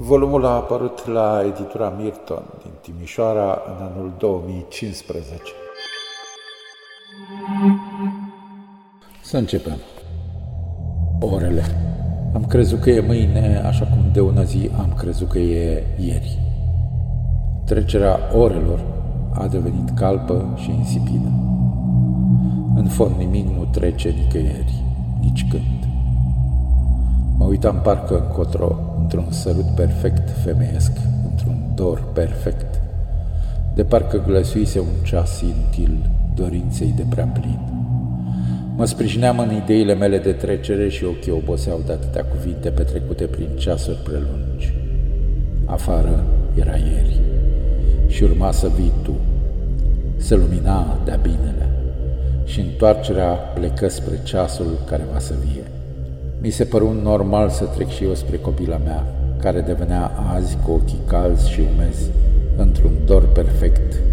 Volumul a apărut la editura Mirton din Timișoara în anul 2015. Să începem. Orele. Am crezut că e mâine, așa cum de una zi am crezut că e ieri. Trecerea orelor a devenit calpă și insipidă. În fond nimic nu trece nicăieri, nici când. Mă uitam parcă încotro, într-un sărut perfect femeiesc, într-un dor perfect, de parcă glăsuise un ceas inutil dorinței de prea plin. Mă sprijineam în ideile mele de trecere și ochii oboseau de atâtea cuvinte petrecute prin ceasuri prelungi. Afară era ieri și urma să vii tu. Se lumina de-a binele și întoarcerea plecă spre ceasul care va să vie. Mi se păru normal să trec și eu spre copila mea, care devenea azi cu ochii calzi și umezi, într-un dor perfect